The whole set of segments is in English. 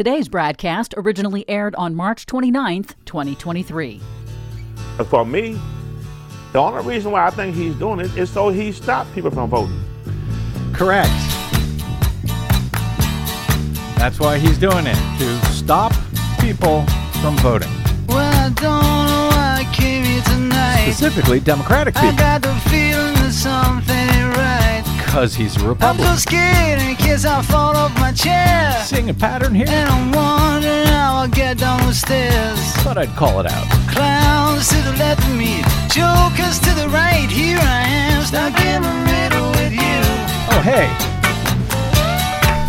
Today's broadcast originally aired on March 29th, 2023. For me, the only reason why I think he's doing it is so he stops people from voting. Correct. That's why he's doing it, to stop people from voting. Well, I don't know why I came here tonight. Specifically, Democratic I people. Because he's a I'm so scared in case I fall off my chair. Seeing a pattern here? And I'm wondering how I'll get down the stairs. Thought I'd call it out. Clowns to the left of me, jokers to the right. Here I am, stuck in the middle with you. Oh, hey.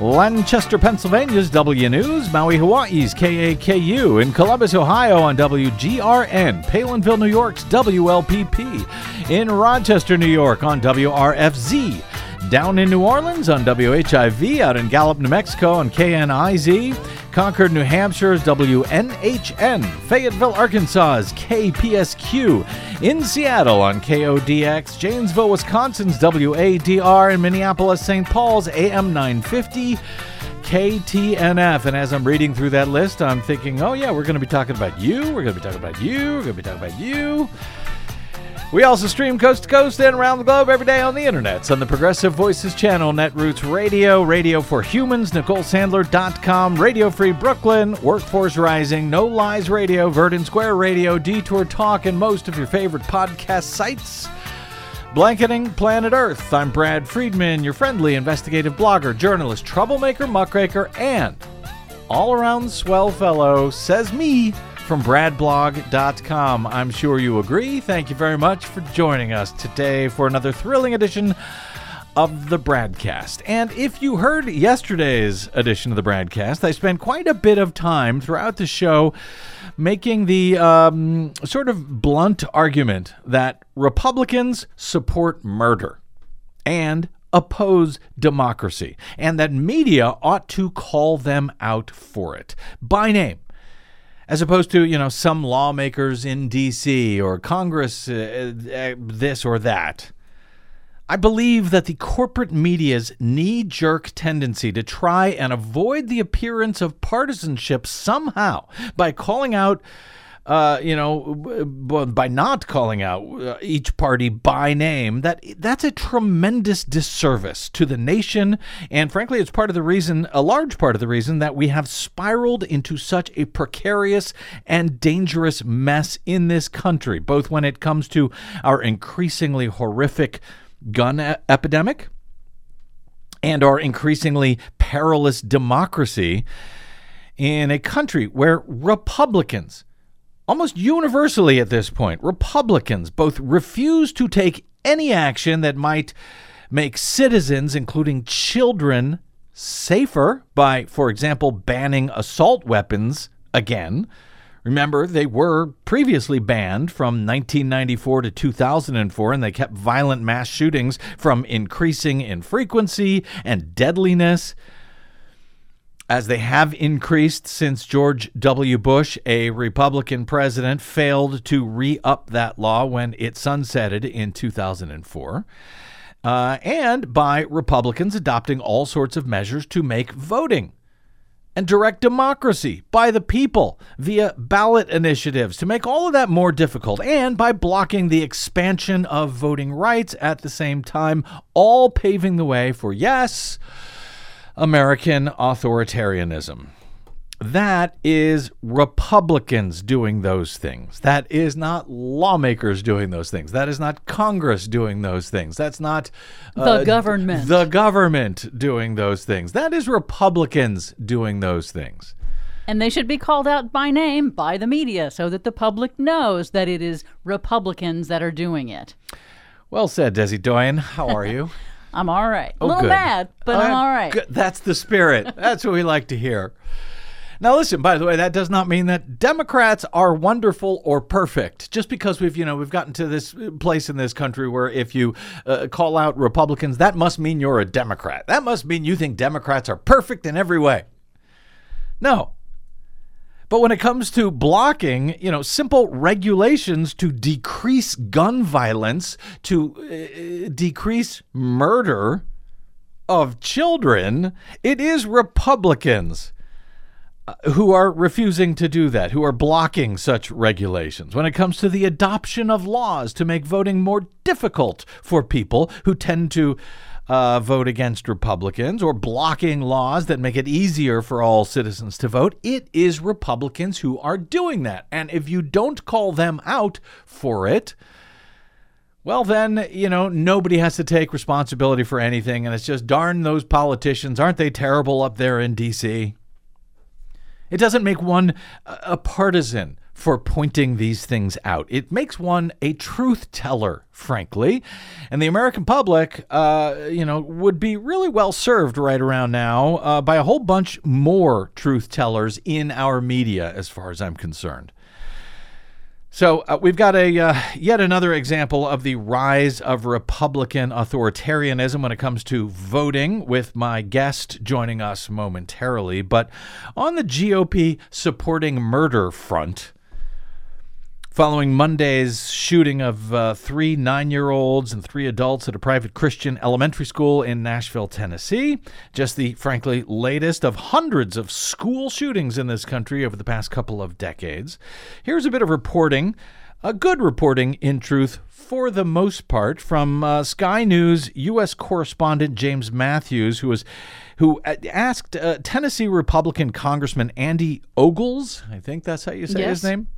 Lancaster, Pennsylvania's W News, Maui, Hawaii's KAKU, in Columbus, Ohio on WGRN, Palenville, New York's WLPP, in Rochester, New York on WRFZ, down in New Orleans on WHIV, out in Gallup, New Mexico on KNIZ, Concord, New Hampshire's WNHN, Fayetteville, Arkansas's KPSQ, in Seattle on KODX, Janesville, Wisconsin's WADR, and Minneapolis, St. Paul's AM 950. KTNF. And as I'm reading through that list, I'm thinking, oh, yeah, we're going to be talking about you. We're going to be talking about you. We're going to be talking about you. We also stream coast to coast and around the globe every day on the internets on the Progressive Voices channel, Netroots Radio, Radio for Humans, NicoleSandler.com, Radio Free Brooklyn, Workforce Rising, No Lies Radio, Verdant Square Radio, Detour Talk, and most of your favorite podcast sites. Blanketing Planet Earth. I'm Brad Friedman, your friendly investigative blogger, journalist, troublemaker, muckraker, and all around swell fellow, says me from bradblog.com. I'm sure you agree. Thank you very much for joining us today for another thrilling edition of the Bradcast. And if you heard yesterday's edition of the Bradcast, I spent quite a bit of time throughout the show making the um, sort of blunt argument that Republicans support murder and oppose democracy, and that media ought to call them out for it by name. As opposed to, you know, some lawmakers in D.C. or Congress, uh, uh, this or that. I believe that the corporate media's knee jerk tendency to try and avoid the appearance of partisanship somehow by calling out, uh, you know, by not calling out uh, each party by name, that that's a tremendous disservice to the nation. And frankly, it's part of the reason, a large part of the reason, that we have spiraled into such a precarious and dangerous mess in this country, both when it comes to our increasingly horrific gun e- epidemic and our increasingly perilous democracy in a country where Republicans, almost universally at this point, Republicans both refuse to take any action that might make citizens, including children, safer by, for example, banning assault weapons again. Remember, they were previously banned from 1994 to 2004, and they kept violent mass shootings from increasing in frequency and deadliness as they have increased since George W. Bush, a Republican president, failed to re up that law when it sunsetted in 2004. Uh, and by Republicans adopting all sorts of measures to make voting and direct democracy by the people via ballot initiatives to make all of that more difficult, and by blocking the expansion of voting rights at the same time, all paving the way for, yes, American authoritarianism. That is Republicans doing those things. That is not lawmakers doing those things. That is not Congress doing those things. That's not The uh, government. The government doing those things. That is Republicans doing those things. And they should be called out by name by the media so that the public knows that it is Republicans that are doing it. Well said, Desi Doyen. How are you? I'm all right. Oh, a little good. mad, but I'm Uh, all right. good. That's the spirit. That's what we like to hear. Now, listen. By the way, that does not mean that Democrats are wonderful or perfect. Just because we've, you know, we've gotten to this place in this country where if you uh, call out Republicans, that must mean you're a Democrat. That must mean you think Democrats are perfect in every way. No. But when it comes to blocking, you know, simple regulations to decrease gun violence, to uh, decrease murder of children, it is Republicans uh, who are refusing to do that, who are blocking such regulations. When it comes to the adoption of laws to make voting more difficult for people who tend to uh, vote against Republicans or blocking laws that make it easier for all citizens to vote. It is Republicans who are doing that. And if you don't call them out for it, well, then, you know, nobody has to take responsibility for anything. And it's just darn those politicians. Aren't they terrible up there in D.C.? It doesn't make one a partisan for pointing these things out. It makes one a truth teller, frankly. And the American public, uh, you know, would be really well served right around now uh, by a whole bunch more truth tellers in our media, as far as I'm concerned. So uh, we've got a uh, yet another example of the rise of Republican authoritarianism when it comes to voting. With my guest joining us momentarily, but on the GOP supporting murder front, following Monday's shooting of uh, three nine year olds and three adults at a private Christian elementary school in Nashville, Tennessee. Just the, frankly, latest of hundreds of school shootings in this country over the past couple of decades. Here's a bit of reporting, a good reporting in truth. For the most part, from uh, Sky News U.S. correspondent James Matthews, who was who uh, asked uh, Tennessee Republican Congressman Andy Ogles, I think that's how you say Yes. his name,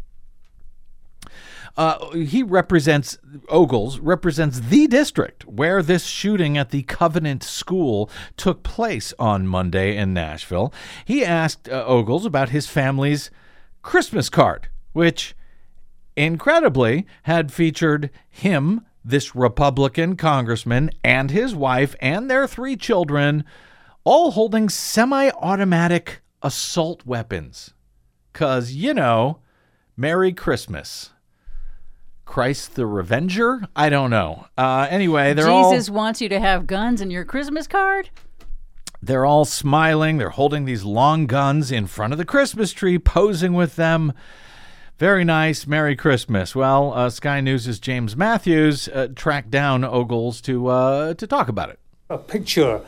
uh, he represents Ogles represents the district where this shooting at the Covenant School took place on Monday in Nashville. He asked uh, Ogles about his family's Christmas card, which incredibly had featured him, this Republican congressman, and his wife and their three children, all holding semi-automatic assault weapons. Cause you know, Merry Christmas. Christ the Revenger? I don't know. Uh, anyway, they're Jesus all wants you to have guns in your Christmas card? they're all smiling. They're holding these long guns in front of the Christmas tree, posing with them. Very nice. Merry Christmas. Well, uh, Sky News' James Matthews uh, tracked down Ogles to uh, to talk about it. a picture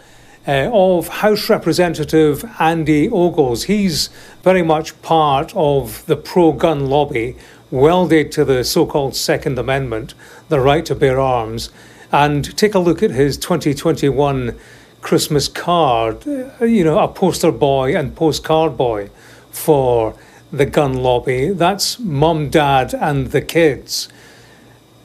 uh, of House Representative Andy Ogles. He's very much part of the pro gun lobby, welded to the so called Second Amendment, the right to bear arms. And take a look at his 2021 Christmas card, uh, you know, a poster boy and postcard boy for the gun lobby. That's mum, dad, and the kids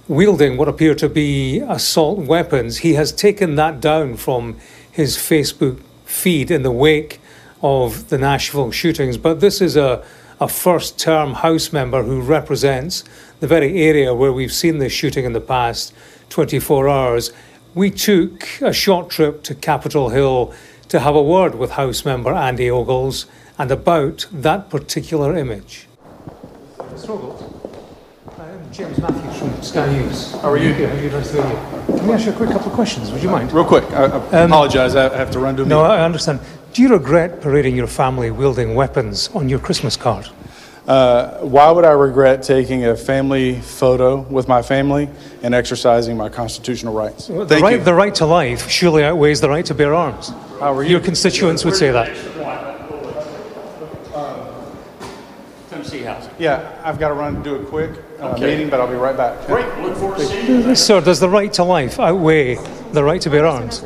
wielding what appear to be assault weapons. He has taken that down from his Facebook feed in the wake of the Nashville shootings. But this is a, a first term House member who represents the very area where we've seen this shooting in the past 24 hours. We took a short trip to Capitol Hill to have a word with House member Andy Ogles and about that particular image. Mr. Ogles. I'm James Matthews from Sky News. How are you? How are you? Nice to meet you. Let me ask you a quick couple of questions. Would you mind? Real quick, I, I apologize. I have to run to a No, meeting. I understand. Do you regret parading your family wielding weapons on your Christmas card? Uh, why would I regret taking a family photo with my family and exercising my constitutional rights? The Thank right, you. the right to life surely outweighs the right to bear arms. How are you? Your constituents would say that. Yeah, I've got to run and do a quick uh, meeting, but I'll be right back. Great. Look forward to seeing you. Sir, does the right to life outweigh the right to bear arms?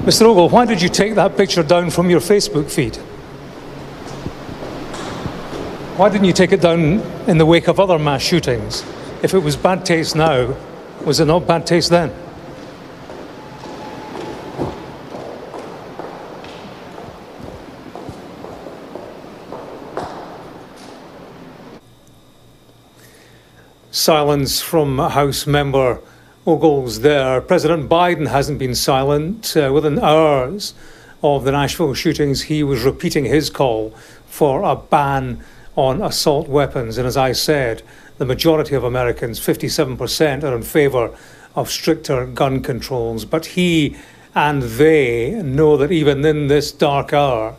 Mr. Ogle, why did you take that picture down from your Facebook feed? Why didn't you take it down in the wake of other mass shootings? If it was bad taste now, was it not bad taste then? Silence from House member Ogles there. President Biden hasn't been silent. Uh, within hours of the Nashville shootings, he was repeating his call for a ban on assault weapons. And as I said, the majority of Americans, 57%, are in favour of stricter gun controls. But he and they know that even in this dark hour,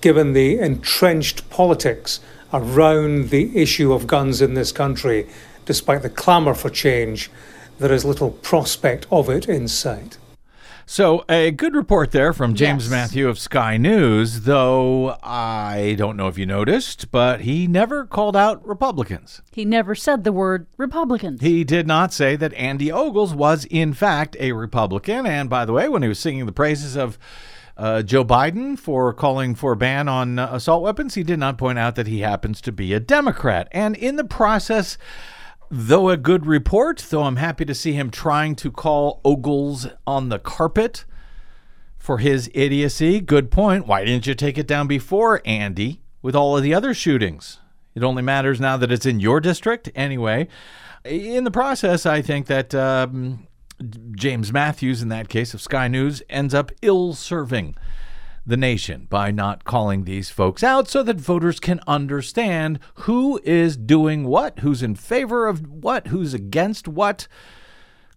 given the entrenched politics around the issue of guns in this country, despite the clamour for change, there is little prospect of it in sight. So, a good report there from James Yes. Matthew of Sky News, though I don't know if you noticed, but he never called out Republicans. He never said the word Republicans. He did not say that Andy Ogles was, in fact, a Republican. And by the way, when he was singing the praises of uh, Joe Biden for calling for a ban on uh, assault weapons, he did not point out that he happens to be a Democrat. And in the process, though a good report, though I'm happy to see him trying to call Ogles on the carpet for his idiocy, good point. Why didn't you take it down before, Andy, with all of the other shootings? It only matters now that it's in your district. Anyway, in the process, I think that um, James Matthews, in that case of Sky News, ends up ill serving the nation by not calling these folks out so that voters can understand who is doing what, who's in favor of what, who's against what.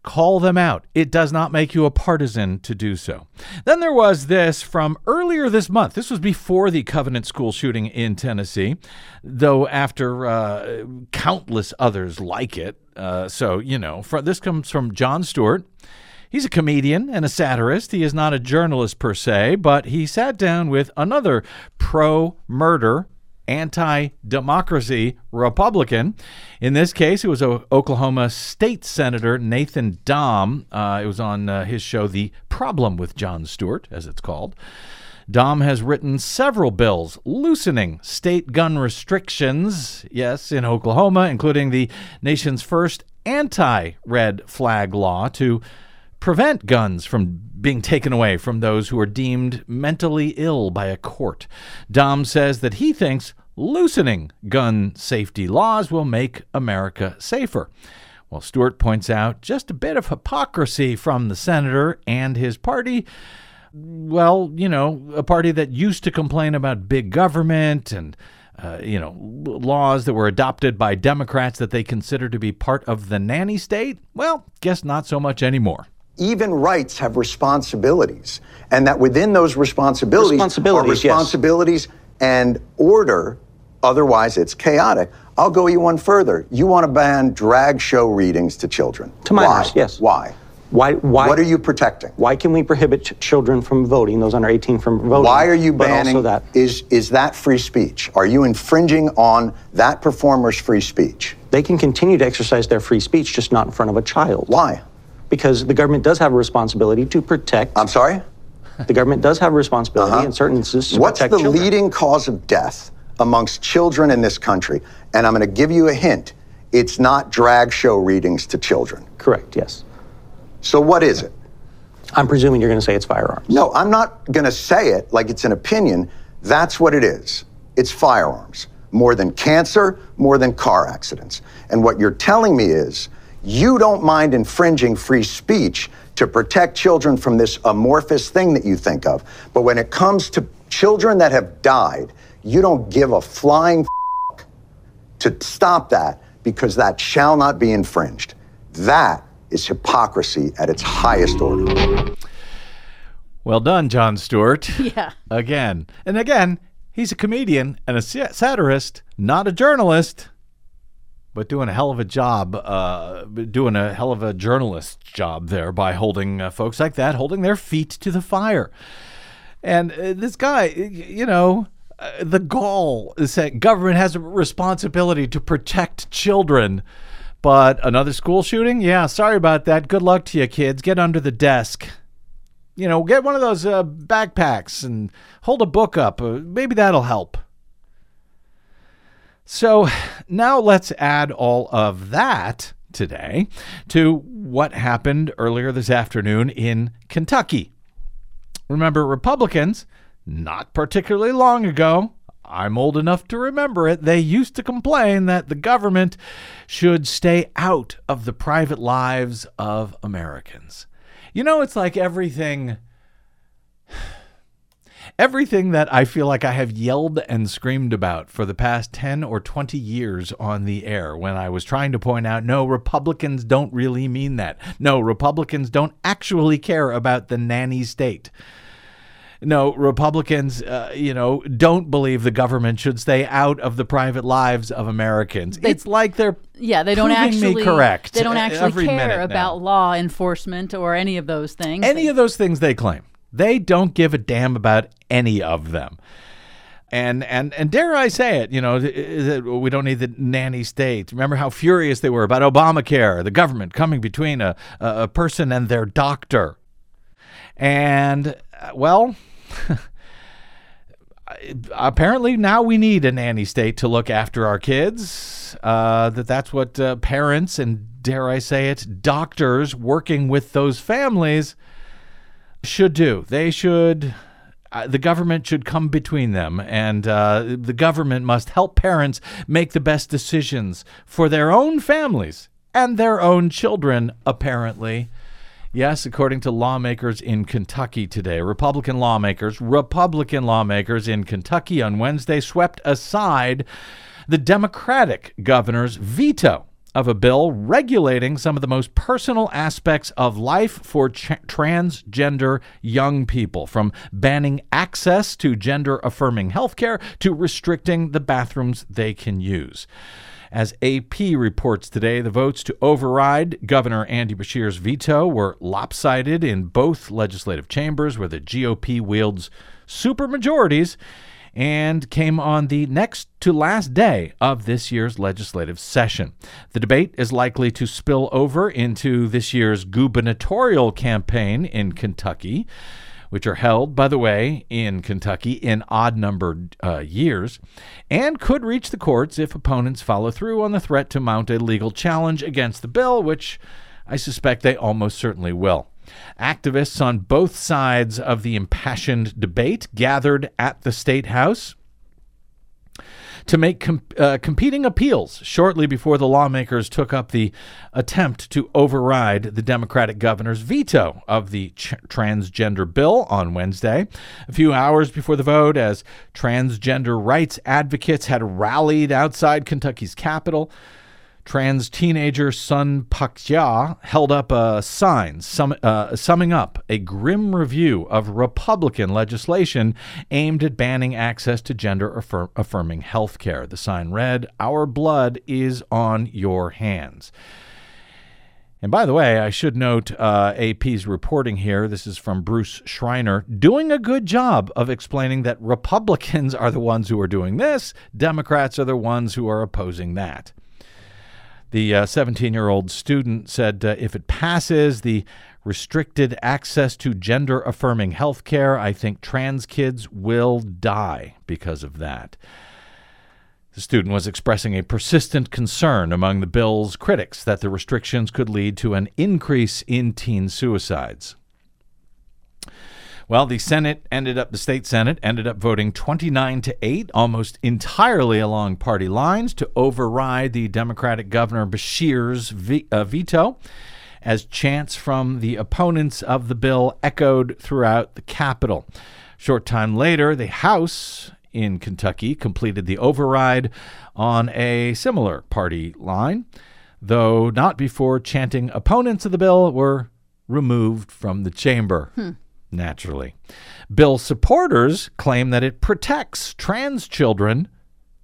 Call them out. It does not make you a partisan to do so. Then there was this from earlier this month. This was before the Covenant School shooting in Tennessee, though after uh, countless others like it. Uh, so, you know, fr- this comes from Jon Stewart. He's a comedian and a satirist. He is not a journalist per se, but he sat down with another pro murder, anti democracy Republican. In this case, it was o- Oklahoma State Senator Nathan Dahm. Uh, it was on uh, his show, The Problem with Jon Stewart, as it's called. Dahm has written several bills loosening state gun restrictions, yes, in Oklahoma, including the nation's first anti red flag law to prevent guns from being taken away from those who are deemed mentally ill by a court. Dahm says that he thinks loosening gun safety laws will make America safer. Well, Stewart points out just a bit of hypocrisy from the senator and his party. Well, you know, a party that used to complain about big government and uh, you know, laws that were adopted by Democrats that they consider to be part of the nanny state? Well, guess not so much anymore. Even rights have responsibilities, and that within those responsibilities, Responsibilities, are yes. responsibilities and order. Otherwise, it's chaotic. I'll go you one further. You want to ban drag show readings to children? To minors, Why? yes. Why? Why? Why? What are you protecting? Why can we prohibit ch- children from voting? Those under 18 from voting. Why are you but banning? Also that Is is that free speech? Are you infringing on that performer's free speech? they can continue to exercise their free speech, just not in front of a child. Why? Because the government does have a responsibility to protect. I'm sorry. the government does have a responsibility Uh-huh. in certain instances What's the children. leading cause of death amongst children in this country? And I'm going to give you a hint. It's not drag show readings to children. Correct. Yes. So what is it? I'm presuming you're going to say it's firearms. No, I'm not going to say it like it's an opinion. That's what it is. It's firearms. More than cancer, more than car accidents. And what you're telling me is you don't mind infringing free speech to protect children from this amorphous thing that you think of. But when it comes to children that have died, you don't give a flying f- to stop that because that shall not be infringed. That is hypocrisy at its highest order. Well done, Jon Stewart. Yeah. Again. And again, he's a comedian and a satirist, not a journalist, but doing a hell of a job, uh, doing a hell of a journalist job there by holding uh, folks like that, holding their feet to the fire. And uh, this guy, you know, uh, the gall is that government has a responsibility to protect children. But another school shooting? Yeah, sorry about that. Good luck to you, kids. Get under the desk you know, get one of those uh, backpacks and hold a book up. Uh, maybe that'll help. So now let's add all of that today to what happened earlier this afternoon in Kentucky. Remember, Republicans, not particularly long ago, I'm old enough to remember it. They used to complain that the government should stay out of the private lives of Americans. You know, it's like everything everything that I feel like I have yelled and screamed about for the past 10 or 20 years on the air when I was trying to point out no, Republicans don't really mean that. No, Republicans don't actually care about the nanny state. No, Republicans, uh, you know, don't believe the government should stay out of the private lives of Americans. it's like they're Yeah, they don't actually me correct. They don't actually care minute now. about law enforcement or any of those things. any of those things they claim. They don't give a damn about any of them. And and and dare I say it, you know, we don't need the nanny state. Remember how furious they were about Obamacare, the government coming between a a a person and their doctor. And uh, well, apparently now we need a nanny state to look after our kids. Uh, that that's what uh, parents and dare I say it, doctors working with those families should do. They should. Uh, the government should come between them, and uh, the government must help parents make the best decisions for their own families and their own children, apparently. Yes, according to lawmakers in Kentucky today, Republican lawmakers, Republican lawmakers in Kentucky on Wednesday swept aside the Democratic governor's veto of a bill regulating some of the most personal aspects of life for transgender young people, from banning access to gender affirming healthcare to restricting the bathrooms they can use. As AP reports today, the votes to override Governor Andy Beshear's veto were lopsided in both legislative chambers, where the GOP wields supermajorities and came on the next to last day of this year's legislative session. The debate is likely to spill over into this year's gubernatorial campaign in Kentucky, which are held, by the way, in Kentucky in odd numbered uh, years, and could reach the courts if opponents follow through on the threat to mount a legal challenge against the bill, which I suspect they almost certainly will. Activists on both sides of the impassioned debate gathered at the State House to make uh, competing appeals shortly before the lawmakers took up the attempt to override the Democratic governor's veto of the ch- transgender bill on Wednesday. A few hours before the vote, as transgender rights advocates had rallied outside Kentucky's Capitol, trans teenager Sun Pakya held up a sign sum, uh, summing up a grim review of Republican legislation aimed at banning access to gender affirm- affirming health care. The sign read, Our blood is on your hands. And by the way, I should note uh, AP's reporting here. This is from Bruce Schreiner, doing a good job of explaining that Republicans are the ones who are doing this, Democrats are the ones who are opposing that. The 17 year old student said uh, if it passes the restricted access to gender affirming health care, I think trans kids will die because of that. The student was expressing a persistent concern among the bill's critics that the restrictions could lead to an increase in teen suicides. Well, the Senate ended up, the state Senate ended up voting 29 to 8, almost entirely along party lines, to override the Democratic Governor Beshear's uh, veto, as chants from the opponents of the bill echoed throughout the Capitol. Short time later, the House in Kentucky completed the override on a similar party line, though not before chanting opponents of the bill were removed from the chamber naturally. Bill supporters claim that it protects trans children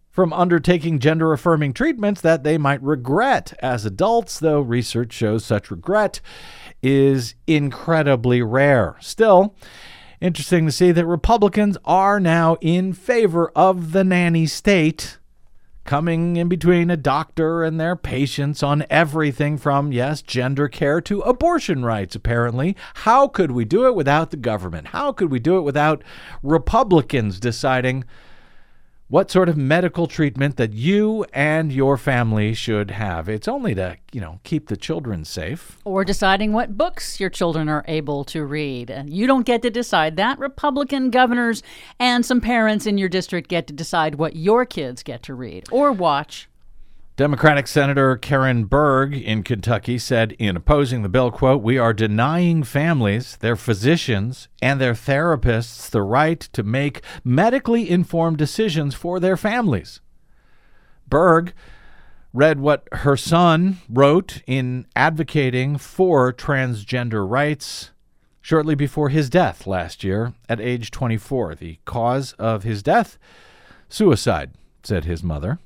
from undertaking gender affirming treatments that they might regret as adults, though research shows such regret is incredibly rare. Still, interesting to see that Republicans are now in favor of the nanny state coming in between a doctor and their patients on everything from, yes, gender care to abortion rights, apparently. How could we do it without the government? How could we do it without Republicans deciding what sort of medical treatment that you and your family should have. It's only to, you know, keep the children safe. Or deciding what books your children are able to read. You don't get to decide that. Republican governors and some parents in your district get to decide what your kids get to read or watch. Democratic Senator Karen Berg in Kentucky said in opposing the bill, quote, "We are denying families, their physicians, and their therapists the right to make medically informed decisions for their families." Berg read what her son wrote in advocating for transgender rights shortly before his death last year at age 24. The cause of his death? Suicide, said his mother.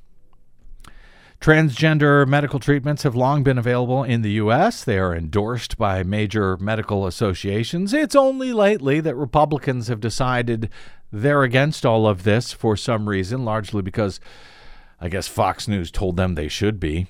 Transgender medical treatments have long been available in the U.S. They are endorsed by major medical associations. It's only lately that Republicans have decided they're against all of this for some reason, largely because I guess Fox News told them they should be.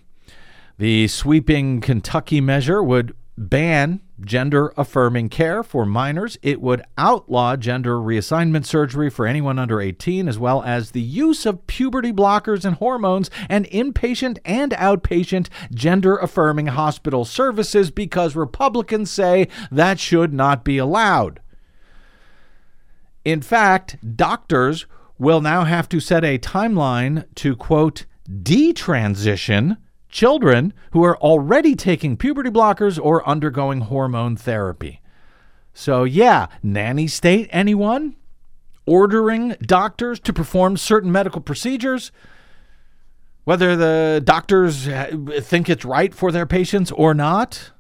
The sweeping Kentucky measure would ban gender affirming care for minors. It would outlaw gender reassignment surgery for anyone under 18, as well as the use of puberty blockers and hormones and inpatient and outpatient gender affirming hospital services because Republicans say that should not be allowed. In fact, doctors will now have to set a timeline to, quote, detransition children who are already taking puberty blockers or undergoing hormone therapy. So, yeah, nanny state, anyone? Ordering doctors to perform certain medical procedures, whether the doctors think it's right for their patients or not.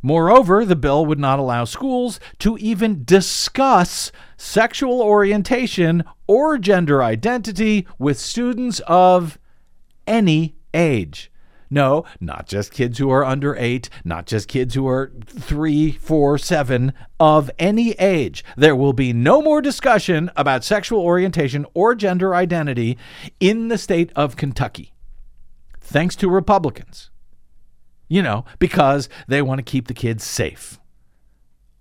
Moreover, the bill would not allow schools to even discuss sexual orientation or gender identity with students of any age. No, not just kids who are under eight, not just kids who are three, four, seven, of any age. There will be no more discussion about sexual orientation or gender identity in the state of Kentucky. Thanks to Republicans. You know, because they want to keep the kids safe.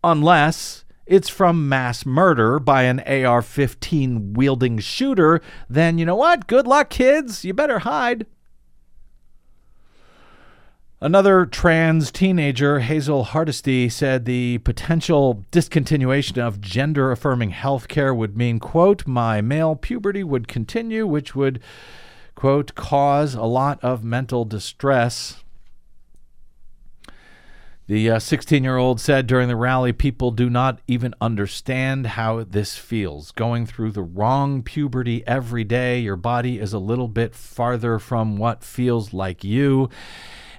Unless it's from mass murder by an AR 15 wielding shooter, then you know what? Good luck, kids. You better hide. Another trans teenager, Hazel Hardesty, said the potential discontinuation of gender affirming health care would mean, quote, my male puberty would continue, which would, quote, cause a lot of mental distress. The 16 uh, year old said during the rally, people do not even understand how this feels. Going through the wrong puberty every day, your body is a little bit farther from what feels like you.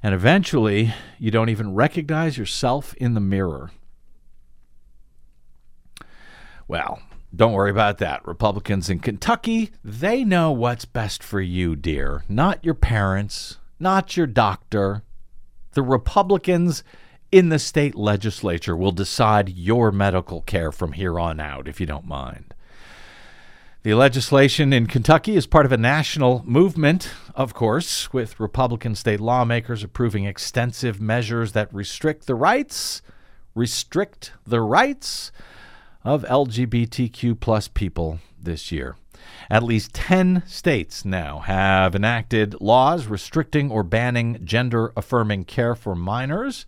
And eventually, you don't even recognize yourself in the mirror. Well, don't worry about that. Republicans in Kentucky, they know what's best for you, dear. Not your parents, not your doctor. The Republicans in the state legislature will decide your medical care from here on out, if you don't mind. The legislation in Kentucky is part of a national movement, of course, with Republican state lawmakers approving extensive measures that restrict the rights, restrict the rights of LGBTQ plus people this year. At least 10 states now have enacted laws restricting or banning gender affirming care for minors.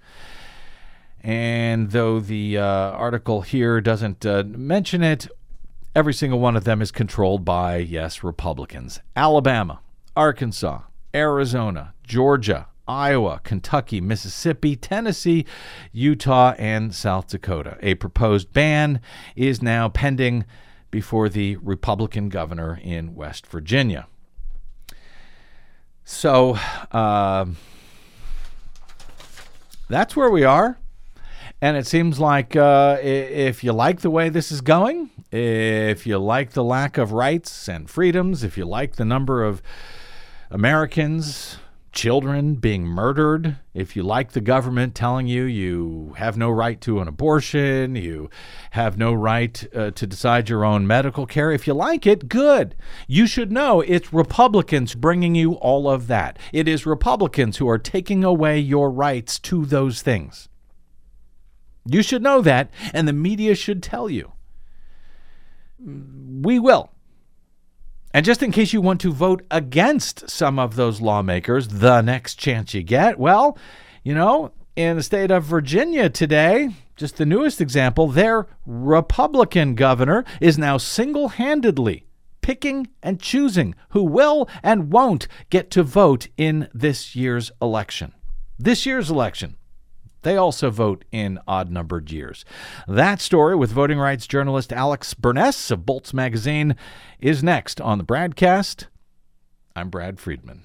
And though the uh, article here doesn't uh, mention it Every single one of them is controlled by, yes, Republicans. Alabama, Arkansas, Arizona, Georgia, Iowa, Kentucky, Mississippi, Tennessee, Utah, and South Dakota. A proposed ban is now pending before the Republican governor in West Virginia. So uh, that's where we are. And it seems like uh, if you like the way this is going, if you like the lack of rights and freedoms, if you like the number of Americans, children being murdered, if you like the government telling you you have no right to an abortion, you have no right uh, to decide your own medical care, if you like it, good. You should know it's Republicans bringing you all of that. It is Republicans who are taking away your rights to those things. You should know that, and the media should tell you. We will. And just in case you want to vote against some of those lawmakers, the next chance you get, well, you know, in the state of Virginia today, just the newest example, their Republican governor is now single handedly picking and choosing who will and won't get to vote in this year's election. This year's election. They also vote in odd numbered years. That story with voting rights journalist Alex Burness of Bolts Magazine is next on the broadcast. I'm Brad Friedman.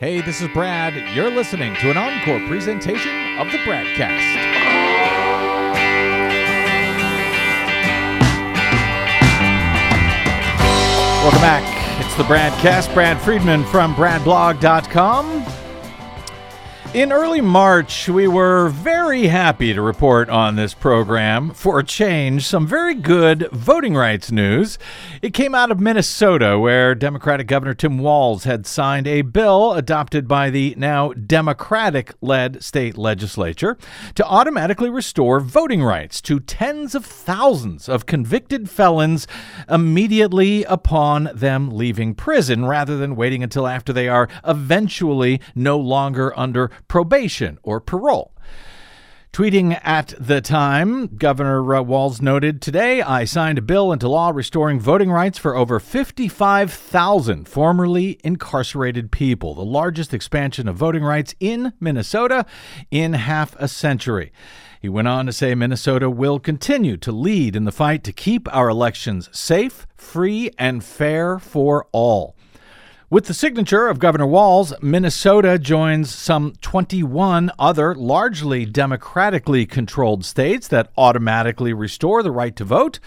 Hey, this is Brad. You're listening to an encore presentation of the BradCast. Welcome back. It's the BradCast. Brad Friedman from BradBlog.com. In early March, we were very happy to report on this program, for a change, some very good voting rights news. It came out of Minnesota, where Democratic Governor Tim Walz had signed a bill adopted by the now Democratic led state legislature to automatically restore voting rights to tens of thousands of convicted felons immediately upon them leaving prison, rather than waiting until after they are eventually no longer under probation or parole. Tweeting at the time, Governor uh, Walz noted Today, I signed a bill into law restoring voting rights for over 55,000 formerly incarcerated people, the largest expansion of voting rights in Minnesota in half a century. He went on to say Minnesota will continue to lead in the fight to keep our elections safe, free, and fair for all. With the signature of Governor Walz, Minnesota joins some 21 other largely democratically controlled states that automatically restore the right to vote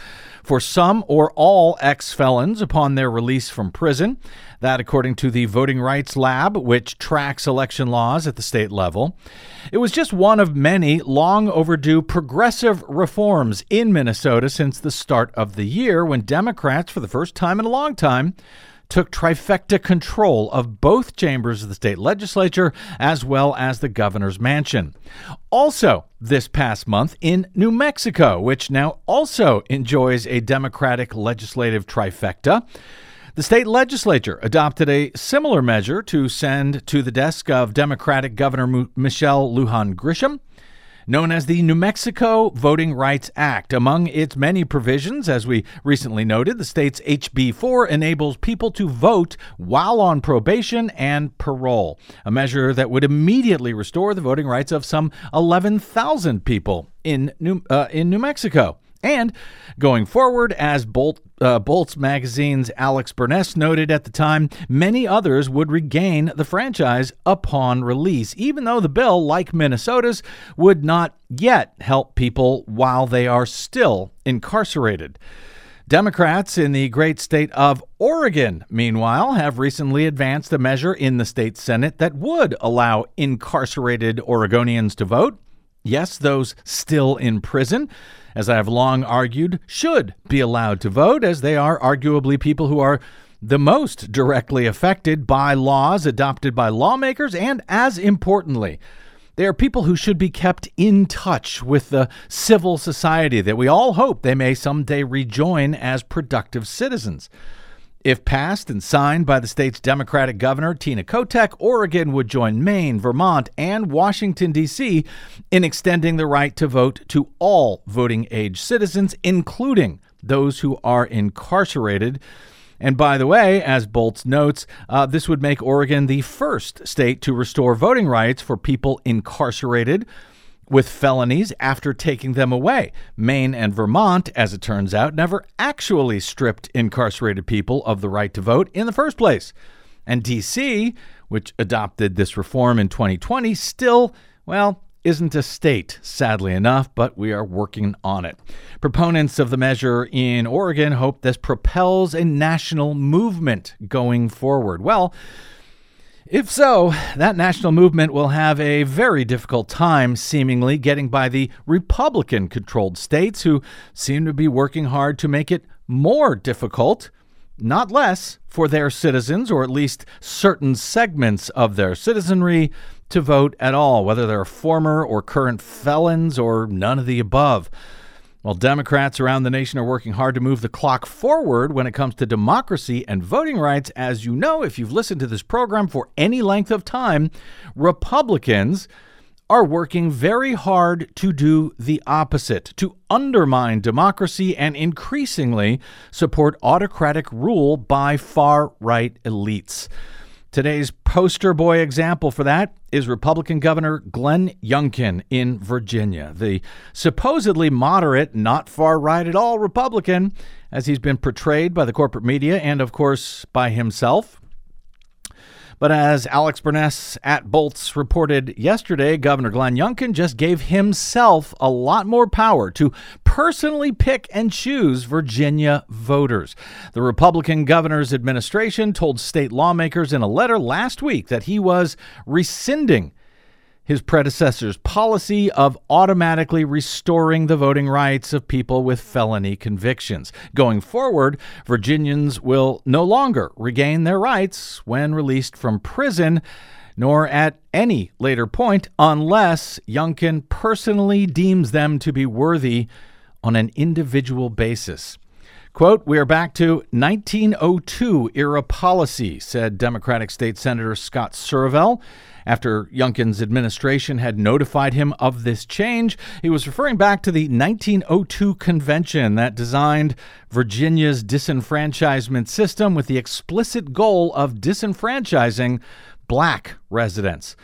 for some or all ex felons upon their release from prison. That, according to the Voting Rights Lab, which tracks election laws at the state level. It was just one of many long overdue progressive reforms in Minnesota since the start of the year when Democrats, for the first time in a long time, took trifecta control of both chambers of the state legislature as well as the governor's mansion. Also, this past month in New Mexico, which now also enjoys a Democratic legislative trifecta. The state legislature adopted a similar measure to send to the desk of Democratic Governor Michelle Lujan Grisham known as the New Mexico Voting Rights Act. Among its many provisions, as we recently noted, the state's HB 4 enables people to vote while on probation and parole, a measure that would immediately restore the voting rights of some 11,000 people in New, uh, in New Mexico. And going forward, as Bolt, uh, Bolts Magazine's Alex Burness noted at the time, many others would regain the franchise upon release, even though the bill, like Minnesota's, would not yet help people while they are still incarcerated. Democrats in the great state of Oregon, meanwhile, have recently advanced a measure in the state Senate that would allow incarcerated Oregonians to vote. Yes, those still in prison as I have long argued, should be allowed to vote, as they are arguably people who are the most directly affected by laws adopted by lawmakers, and as importantly, they are people who should be kept in touch with the civil society that we all hope they may someday rejoin as productive citizens. If passed and signed by the state's Democratic governor, Tina Kotek, Oregon would join Maine, Vermont, and Washington, D.C. in extending the right to vote to all voting age citizens, including those who are incarcerated. And by the way, as Bolts notes, uh, this would make Oregon the first state to restore voting rights for people incarcerated with felonies after taking them away. Maine and Vermont, as it turns out, never actually stripped incarcerated people of the right to vote in the first place. And D.C., which adopted this reform in 2020, still, well, isn't a state, sadly enough, but we are working on it. Proponents of the measure in Oregon hope this propels a national movement going forward. Well, if so, that national movement will have a very difficult time, seemingly, getting by the Republican controlled states who seem to be working hard to make it more difficult, not less, for their citizens, or at least certain segments of their citizenry, to vote at all, whether they're former or current felons or none of the above. While Democrats around the nation are working hard to move the clock forward when it comes to democracy and voting rights, as you know, if you've listened to this program for any length of time, Republicans are working very hard to do the opposite, to undermine democracy and increasingly support autocratic rule by far right elites. Today's poster boy example for that is Republican Governor Glenn Youngkin in Virginia, the supposedly moderate, not far right at all Republican, as he's been portrayed by the corporate media and, of course, by himself. But as Alex Burness at Bolts reported yesterday, Governor Glenn Youngkin just gave himself a lot more power to personally pick and choose Virginia voters. The Republican governor's administration told state lawmakers in a letter last week that he was rescinding his predecessor's policy of automatically restoring the voting rights of people with felony convictions. Going forward, Virginians will no longer regain their rights when released from prison, nor at any later point unless Youngkin personally deems them to be worthy on an individual basis. Quote, we are back to 1902 era policy, said Democratic State Senator Scott Surovell. After Youngkin's administration had notified him of this change, he was referring back to the 1902 convention that designed Virginia's disenfranchisement system with the explicit goal of disenfranchising black residents.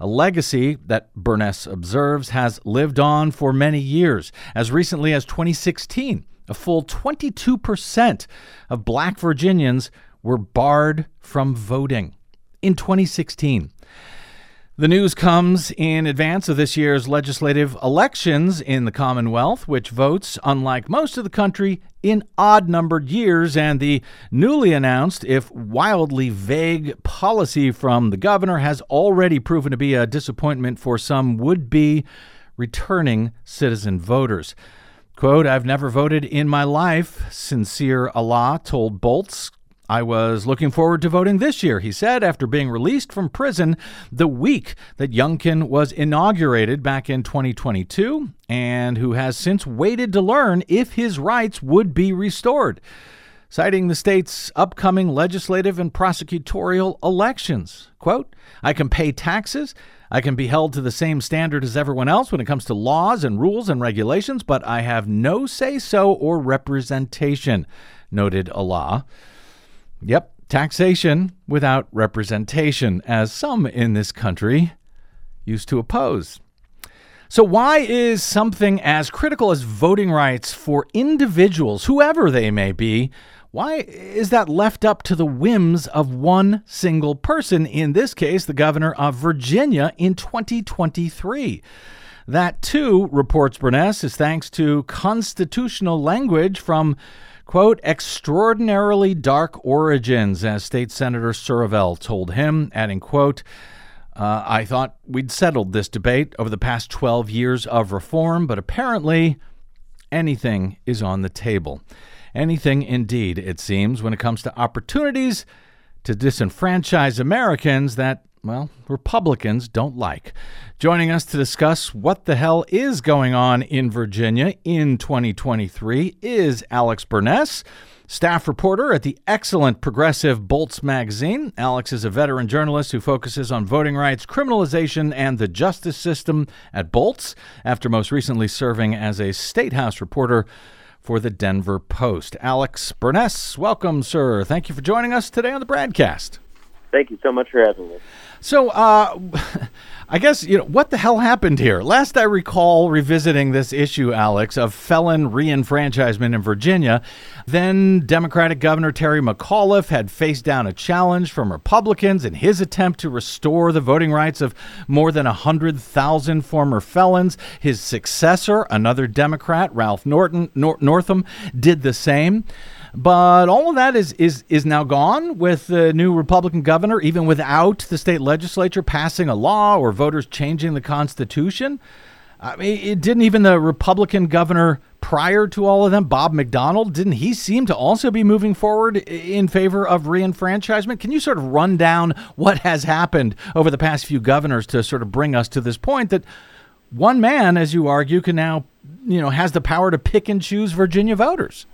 A legacy that Burness observes has lived on for many years. As recently as 2016, a full 22% of black Virginians were barred from voting. In 2016, the news comes in advance of this year's legislative elections in the Commonwealth, which votes, unlike most of the country, in odd numbered years, and the newly announced, if wildly vague, policy from the governor has already proven to be a disappointment for some would be returning citizen voters. Quote, I've never voted in my life, Sincere Allah told Bolts. I was looking forward to voting this year, he said, after being released from prison the week that Youngkin was inaugurated back in 2022, and who has since waited to learn if his rights would be restored, citing the state's upcoming legislative and prosecutorial elections. Quote, I can pay taxes. I can be held to the same standard as everyone else when it comes to laws and rules and regulations, but I have no say so or representation, noted Allah. Yep, taxation without representation, as some in this country used to oppose. So, why is something as critical as voting rights for individuals, whoever they may be, why is that left up to the whims of one single person, in this case, the governor of Virginia in 2023? That, too, reports Burness, is thanks to constitutional language from quote, extraordinarily dark origins, as State Senator Surovell told him, adding, quote, uh, I thought we'd settled this debate over the past 12 years of reform, but apparently anything is on the table. Anything, indeed, it seems, when it comes to opportunities to disenfranchise Americans that well, Republicans don't like. Joining us to discuss what the hell is going on in Virginia in 2023 is Alex Burness, staff reporter at the excellent progressive Bolts magazine. Alex is a veteran journalist who focuses on voting rights, criminalization, and the justice system at Bolts, after most recently serving as a State House reporter for the Denver Post. Alex Burness, welcome, sir. Thank you for joining us today on the BradCast. Thank you so much for having me. So, uh, I guess, you know, what the hell happened here? Last I recall revisiting this issue, Alex, of felon reenfranchisement in Virginia, then Democratic Governor Terry McAuliffe had faced down a challenge from Republicans in his attempt to restore the voting rights of more than 100,000 former felons. His successor, another Democrat, Ralph Norton, Nor- Northam, did the same. But all of that is, is, is now gone with the new Republican governor, even without the state legislature passing a law or voters changing the Constitution. I mean, it didn't even the Republican governor prior to all of them, Bob McDonnell, didn't he seem to also be moving forward in favor of reenfranchisement? Can you sort of run down what has happened over the past few governors to sort of bring us to this point that one man, as you argue, can now, you know, has the power to pick and choose Virginia voters?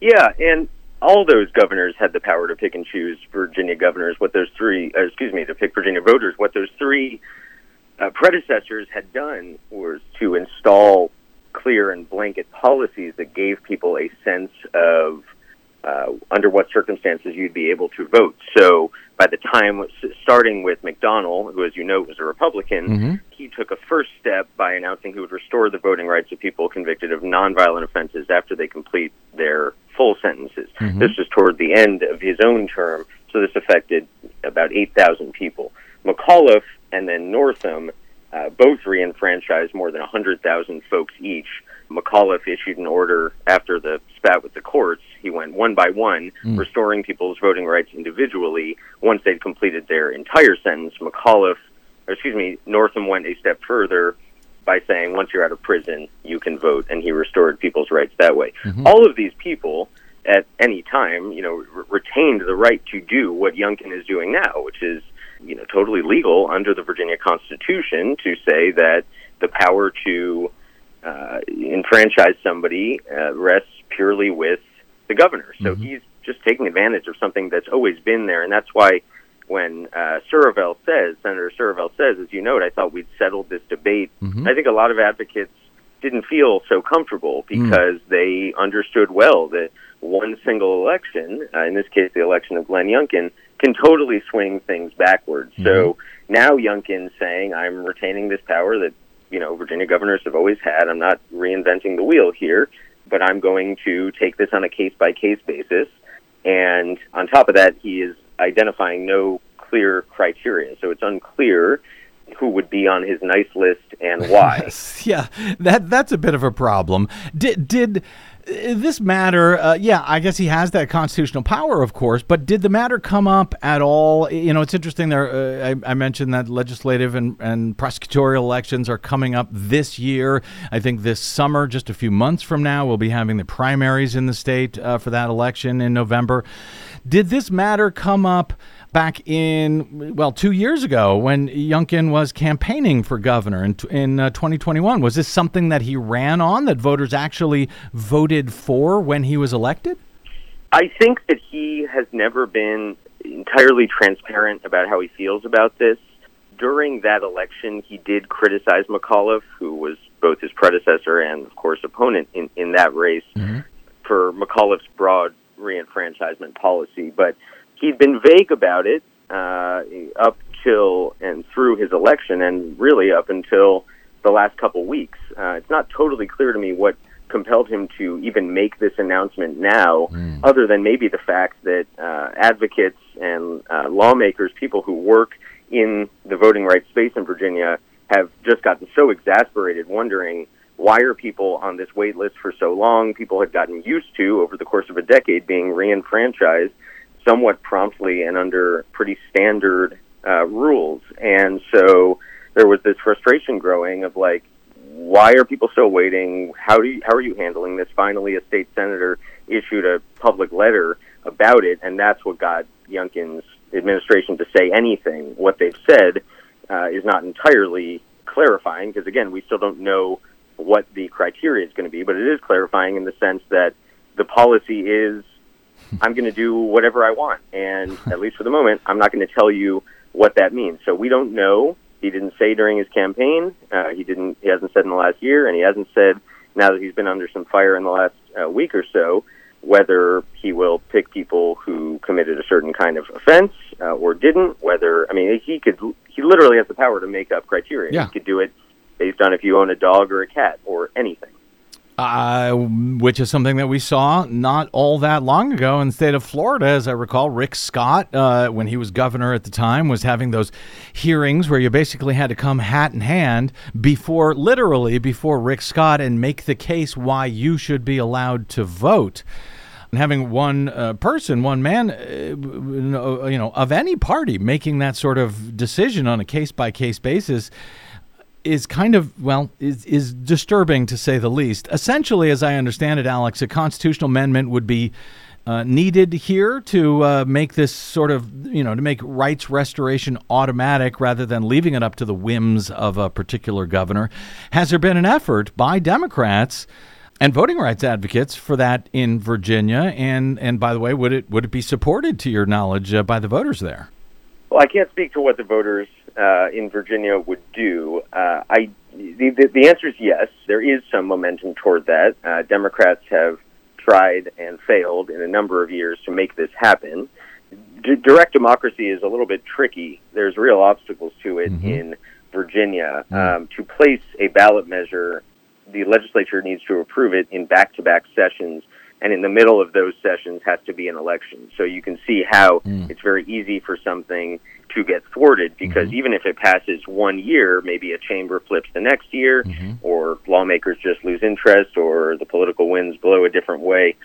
Yeah, and all those governors had the power to pick and choose Virginia governors. What those three, uh, excuse me, to pick Virginia voters. What those three uh, predecessors had done was to install clear and blanket policies that gave people a sense of uh, under what circumstances you'd be able to vote. So by the time, starting with McDonnell, who, as you know, was a Republican, mm-hmm. he took a first step by announcing he would restore the voting rights of people convicted of nonviolent offenses after they complete their full sentences. Mhm. This was toward the end of his own term, so this affected about 8,000 people. McAuliffe and then Northam uh, both reenfranchised more than 100,000 folks each. McAuliffe issued an order after the spat with the courts. He went one by one, Mm. restoring people's voting rights individually once they'd completed their entire sentence. McAuliffe, or excuse me, Northam went a step further by saying once you're out of prison, you can vote, and he restored people's rights that way. All of these people, at any time, you know, re- retained the right to do what Youngkin is doing now, which is, you know, totally legal under the Virginia Constitution to say that the power to uh, enfranchise somebody uh, rests purely with the governor. So he's just taking advantage of something that's always been there, and that's why when uh, Surovell says, Senator Surovell says, as you note, I thought we'd settled this debate. I think a lot of advocates didn't feel so comfortable because they understood well that one single election, uh, in this case the election of Glenn Youngkin, can totally swing things backwards. So now Youngkin's saying, I'm retaining this power that you know Virginia governors have always had. I'm not reinventing the wheel here, but I'm going to take this on a case by case basis. And on top of that, he is identifying no clear criteria. So it's unclear who would be on his nice list and why. yeah, that that's a bit of a problem. Did did this matter? Uh, yeah, I guess he has that constitutional power, of course. But did the matter come up at all? You know, it's interesting. There, uh, I, I mentioned that legislative and, and prosecutorial elections are coming up this year. I think this summer, just a few months from now, we'll be having the primaries in the state uh, for that election in November. Did this matter come up? Back in well two years ago when Youngkin was campaigning for governor in in uh, 2021. Was this something that he ran on that voters actually voted for when he was elected? I think that he has never been entirely transparent about how he feels about this. During that election, he did criticize McAuliffe, who was both his predecessor and, of course, opponent in, in that race, for McAuliffe's broad reenfranchisement policy. But he'd been vague about it uh, up till and through his election, and really up until the last couple weeks. Uh, it's not totally clear to me what compelled him to even make this announcement now, other than maybe the fact that uh, advocates and uh, lawmakers, people who work in the voting rights space in Virginia, have just gotten so exasperated, wondering why are people on this wait list for so long? People had gotten used to over the course of a decade being reenfranchised somewhat promptly and under pretty standard uh, rules. And so there was this frustration growing of like, why are people still waiting? How do you, how are you handling this? Finally, a state senator issued a public letter about it, and that's what got Youngkin's administration to say anything. What they've said uh, is not entirely clarifying because again, we still don't know what the criteria is going to be, but it is clarifying in the sense that the policy is I'm going to do whatever I want. And at least for the moment, I'm not going to tell you what that means. So we don't know. He didn't say during his campaign. Uh, he didn't. He hasn't said in the last year, and he hasn't said now that he's been under some fire in the last uh, week or so. whether he will pick people who committed a certain kind of offense uh, or didn't. Whether I mean, he could he literally has the power to make up criteria. Yeah. He could do it based on if you own a dog or a cat or anything. Uh, which is something that we saw not all that long ago in the state of Florida. As I recall, Rick Scott, uh, when he was governor at the time, was having those hearings where you basically had to come hat in hand before, literally, before Rick Scott and make the case why you should be allowed to vote. And having one uh, person, one man, uh, you know, of any party making that sort of decision on a case by case basis is kind of well is is disturbing to say the least. Essentially, as I understand it, Alex, a constitutional amendment would be uh, needed here to uh, make this sort of you know to make rights restoration automatic rather than leaving it up to the whims of a particular governor. Has there been an effort by Democrats? And voting rights advocates for that in Virginia, and and by the way, would it would it be supported to your knowledge uh, by the voters there? Well, I can't speak to what the voters uh, in Virginia would do. Uh, I the, the, the answer is yes. There is some momentum toward that. Uh, Democrats have tried and failed in a number of years to make this happen. D- direct democracy is a little bit tricky. There's real obstacles to it in Virginia. Um, to place a ballot measure, the legislature needs to approve it in back-to-back sessions, and in the middle of those sessions has to be an election. So you can see how mm. it's very easy for something to get thwarted because mm-hmm. even if it passes one year, maybe a chamber flips the next year, mm-hmm. or lawmakers just lose interest, or the political winds blow a different way.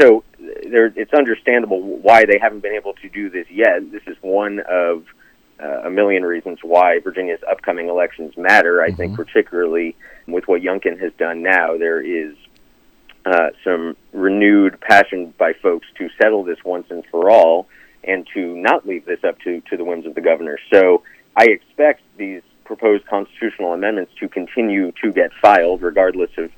So there, it's understandable why they haven't been able to do this yet. This is one of uh, a million reasons why Virginia's upcoming elections matter. I think mm-hmm. particularly with what Youngkin has done now, there is uh, some renewed passion by folks to settle this once and for all and to not leave this up to, to the whims of the governor. So I expect these proposed constitutional amendments to continue to get filed regardless of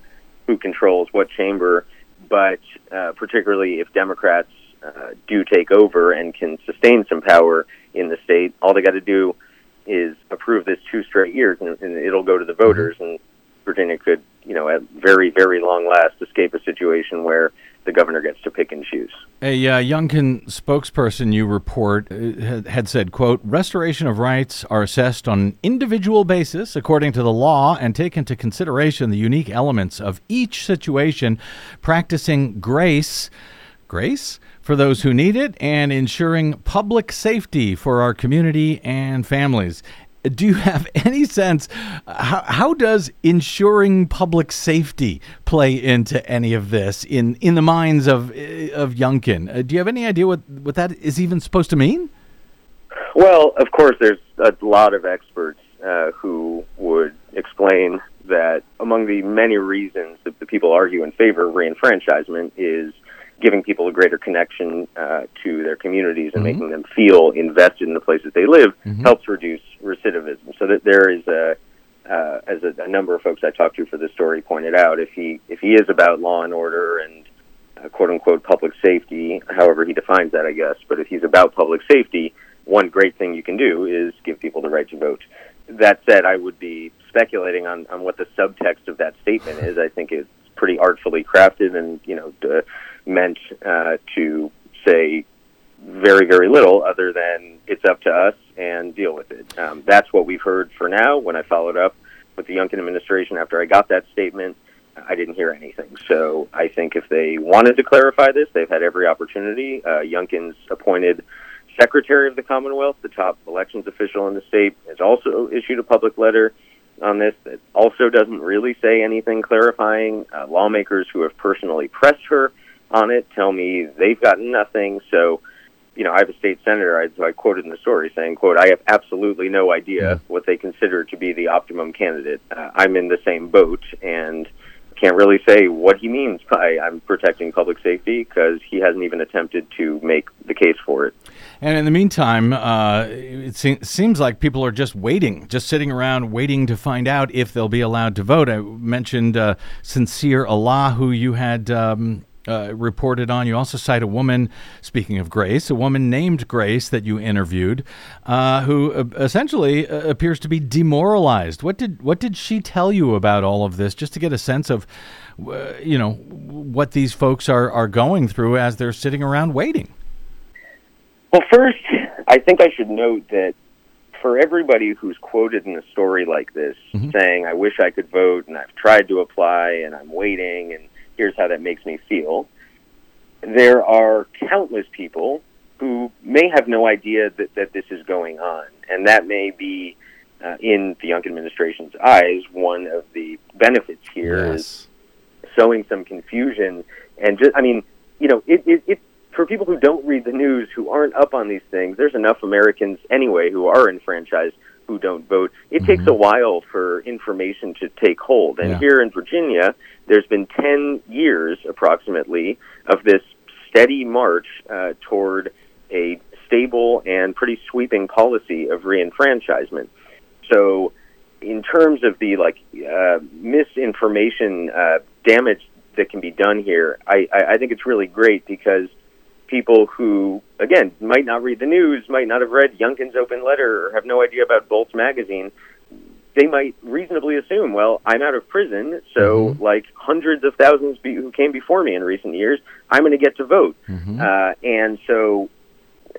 who controls what chamber, but uh, particularly if Democrats uh, do take over and can sustain some power in the state, all they got to do is approve this two straight years and, and it'll go to the voters and Virginia could, you know, at very, very long last escape a situation where the governor gets to pick and choose. A uh, Youngkin spokesperson you report uh, had- had said, quote, restoration of rights are assessed on an individual basis according to the law and take into consideration the unique elements of each situation, practicing grace, grace for those who need it and ensuring public safety for our community and families. Do you have any sense how, how does ensuring public safety play into any of this in, in the minds of of Youngkin? Uh, do you have any idea what, what that is even supposed to mean? Well, of course, there's a lot of experts uh, who would explain that among the many reasons that the people argue in favor of reenfranchisement is giving people a greater connection uh, to their communities and making them feel invested in the places they live helps reduce recidivism. So that there is a uh, as a, a number of folks I talked to for this story pointed out, if he if he is about law and order and uh, quote unquote public safety, however he defines that, I guess, but if he's about public safety, one great thing you can do is give people the right to vote. That said, I would be speculating on, on what the subtext of that statement is. I think it's pretty artfully crafted and you know d- meant uh, to say very very little other than it's up to us and deal with it. Um, that's what we've heard for now. When I followed up with the Youngkin administration after I got that statement, I didn't hear anything. So I think if they wanted to clarify this, they've had every opportunity. Uh, Youngkin's appointed Secretary of the Commonwealth, the top elections official in the state, has also issued a public letter on this that also doesn't really say anything clarifying. Uh, lawmakers who have personally pressed her on it tell me they've gotten nothing. So, you know, I have a state senator, I, I quoted in the story, saying, "quote I have absolutely no idea what they consider to be the optimum candidate. Uh, I'm in the same boat, and can't really say what he means by I'm protecting public safety because he hasn't even attempted to make the case for it." And in the meantime, uh, it se- seems like people are just waiting, just sitting around waiting to find out if they'll be allowed to vote. I mentioned uh, Sincere Allah, who you had um, uh, reported on. You also cite a woman, speaking of Grace, a woman named Grace that you interviewed, uh, who uh, essentially uh, appears to be demoralized. What did what did she tell you about all of this, just to get a sense of, uh, you know, what these folks are are going through as they're sitting around waiting? Well, first, I think I should note that for everybody who's quoted in a story like this, saying, "I wish I could vote, and I've tried to apply, and I'm waiting, and here's how that makes me feel," there are countless people who may have no idea that, that this is going on, and that may be, uh, in the Young administration's eyes, one of the benefits here is sowing some confusion and just, I mean, you know, it, it, it for people who don't read the news, who aren't up on these things, there's enough Americans anyway who are enfranchised who don't vote. It takes a while for information to take hold. And Yeah. here in Virginia, there's been 10 years approximately of this steady march uh, toward a stable and pretty sweeping policy of reenfranchisement. So, in terms of the like uh, misinformation uh, damage that can be done here, I, I, I think it's really great because people who, again, might not read the news, might not have read Youngkin's open letter, or have no idea about Bolt's magazine, they might reasonably assume, well, I'm out of prison, so mm-hmm. like hundreds of thousands be- who came before me in recent years, I'm going to get to vote. Mm-hmm. Uh, and so,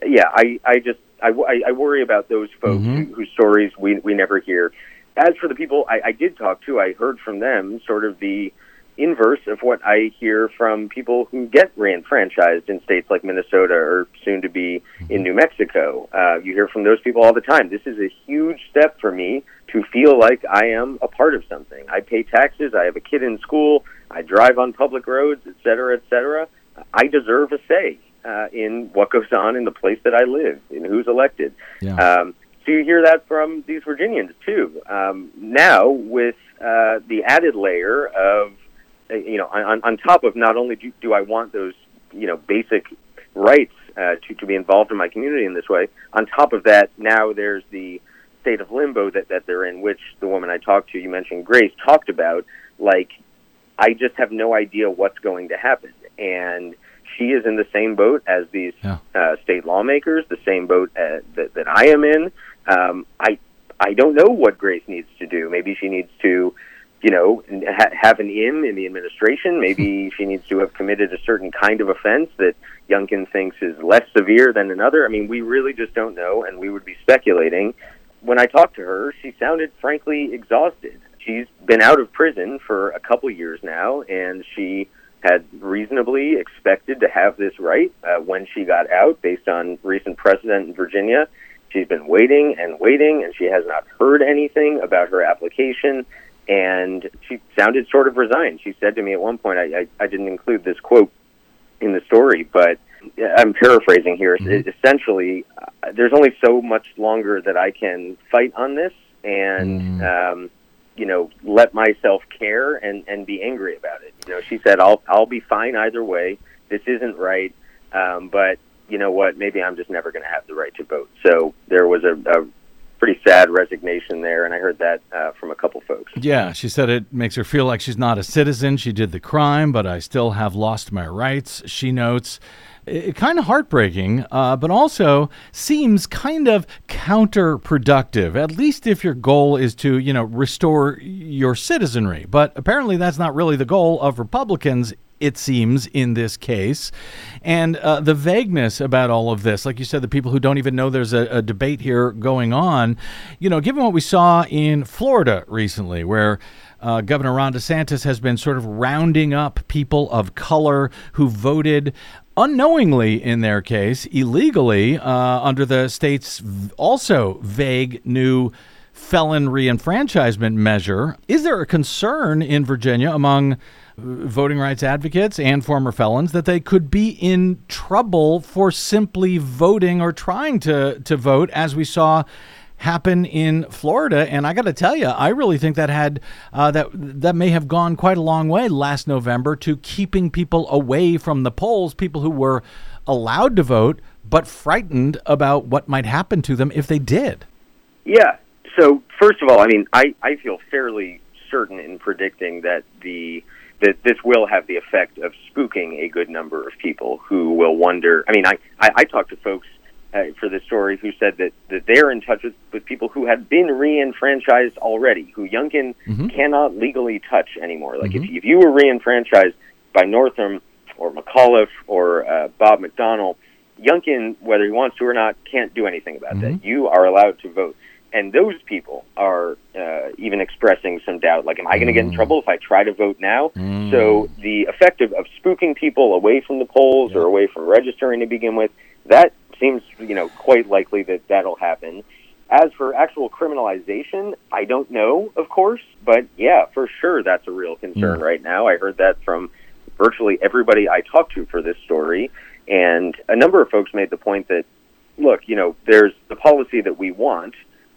yeah, I, I just I, I, worry about those folks mm-hmm. who, whose stories we we never hear. As for the people I, I did talk to, I heard from them sort of the inverse of what I hear from people who get reenfranchised in states like Minnesota or soon to be in New Mexico. Uh, you hear from those people all the time. This is a huge step for me to feel like I am a part of something. I pay taxes. I have a kid in school. I drive on public roads, et cetera, et cetera. I deserve a say uh, in what goes on in the place that I live, in who's elected. Yeah. Um, so you hear that from these Virginians too. Um, now with uh, the added layer of, you know, on, on top of not only do, do I want those, you know, basic rights uh, to to be involved in my community in this way. On top of that, now there's the state of limbo that that they're in, which the woman I talked to, you mentioned Grace, talked about. Like, I just have no idea what's going to happen, and she is in the same boat as these Yeah. uh, state lawmakers, the same boat uh, that that I am in. Um, I I don't know what Grace needs to do. Maybe she needs to, you know, ha- have an in in the administration. Maybe she needs to have committed a certain kind of offense that Youngkin thinks is less severe than another. I mean, we really just don't know, and we would be speculating. When I talked to her, she sounded frankly exhausted. She's been out of prison for a couple years now, and she had reasonably expected to have this right uh, when she got out based on recent precedent in Virginia. She's been waiting and waiting, and she has not heard anything about her application. And she sounded sort of resigned. She said to me at one point, I, I, I didn't include this quote in the story, but I'm paraphrasing here. Essentially, uh, there's only so much longer that I can fight on this and, um, you know, let myself care and, and be angry about it. You know, she said, I'll, I'll be fine either way. This isn't right. Um, but you know what? Maybe I'm just never going to have the right to vote. So there was a, a pretty sad resignation there, and I heard that uh, from a couple folks. Yeah, she said it makes her feel like she's not a citizen. She did the crime, but I still have lost my rights. She notes. It, kind of heartbreaking, uh, but also seems kind of counterproductive. At least if your goal is to, you know, restore your citizenry. But apparently, that's not really the goal of Republicans it seems, in this case. And uh, the vagueness about all of this, like you said, the people who don't even know there's a, a debate here going on, you know, given what we saw in Florida recently, where uh, Governor Ron DeSantis has been sort of rounding up people of color who voted unknowingly in their case, illegally, uh, under the state's also vague new felon reenfranchisement measure. Is there a concern in Virginia among voting rights advocates and former felons that they could be in trouble for simply voting or trying to, to vote, as we saw happen in Florida? And I got to tell you, I really think that had uh, that that may have gone quite a long way last November to keeping people away from the polls, people who were allowed to vote but frightened about what might happen to them if they did. Yeah. So first of all, I mean, I, I feel fairly certain in predicting that the that this will have the effect of spooking a good number of people who will wonder. I mean, I I, I talked to folks uh, for this story who said that, that they're in touch with, with people who have been re-enfranchised already, who Youngkin Mm-hmm. cannot legally touch anymore. Like if, if you were re-enfranchised by Northam or McAuliffe or uh, Bob McDonnell, Youngkin, whether he wants to or not, can't do anything about that. You are allowed to vote. And those people are uh, even expressing some doubt, like, am I going to get in mm. trouble if I try to vote now? Mm. So the effect of, of spooking people away from the polls or away from registering to begin with, that seems, you know, quite likely that that'll happen. As for actual criminalization, I don't know, of course, but yeah, for sure, that's a real concern mm. right now. I heard that from virtually everybody I talked to for this story, and a number of folks made the point that, look, you know, there's the policy that we want,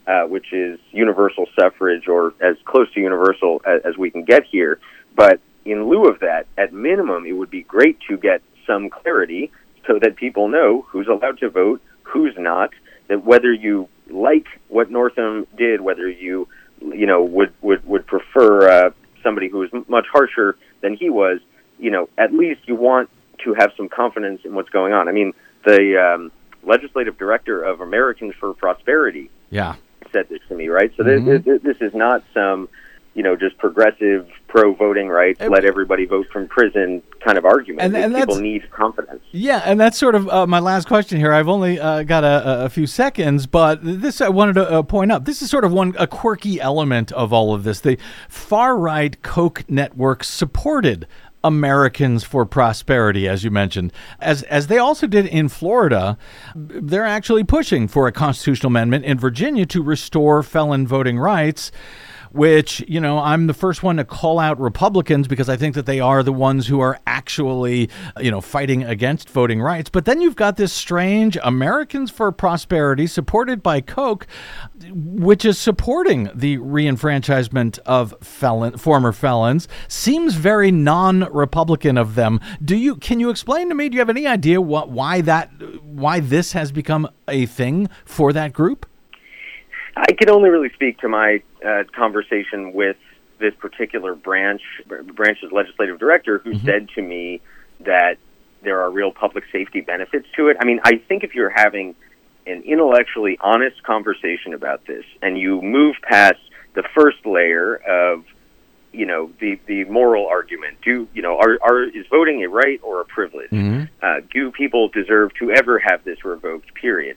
uh, which is universal suffrage or as close to universal as, as we can get here, but in lieu of that, at minimum, it would be great to get some clarity so that people know who's allowed to vote, who's not, that whether you like what Northam did, whether you you know would would would prefer uh, somebody who is much harsher than he was, you know, at least you want to have some confidence in what's going on. I mean, the um, legislative director of Americans for Prosperity Yeah. Said this to me, right? So Mm-hmm. this, this, this is not some, you know, just progressive pro voting rights, let everybody vote from prison kind of argument. And- and People need confidence. Yeah, and that's sort of uh, my last question here. I've only uh, got a, a few seconds, but this I wanted to uh, point up. This is sort of one a quirky element of all of this. The far right Koch network supported Americans for Prosperity, as you mentioned, as as they also did in Florida. They're actually pushing for a constitutional amendment in Virginia to restore felon voting rights which, you know, I'm the first one to call out Republicans because I think that they are the ones who are actually, you know, fighting against voting rights. But then you've got this strange Americans for Prosperity supported by Koch, which is supporting the reenfranchisement of felon former felons. Seems very non-Republican of them. Do you can you explain to me? Do you have any idea what why that why this has become a thing for that group? I can only really speak to my uh, conversation with this particular branch branch's legislative director, who said to me that there are real public safety benefits to it. I mean, I think if you're having an intellectually honest conversation about this, and you move past the first layer of you know the the moral argument do you know are, are is voting a right or a privilege? Uh, do people deserve to ever have this revoked period?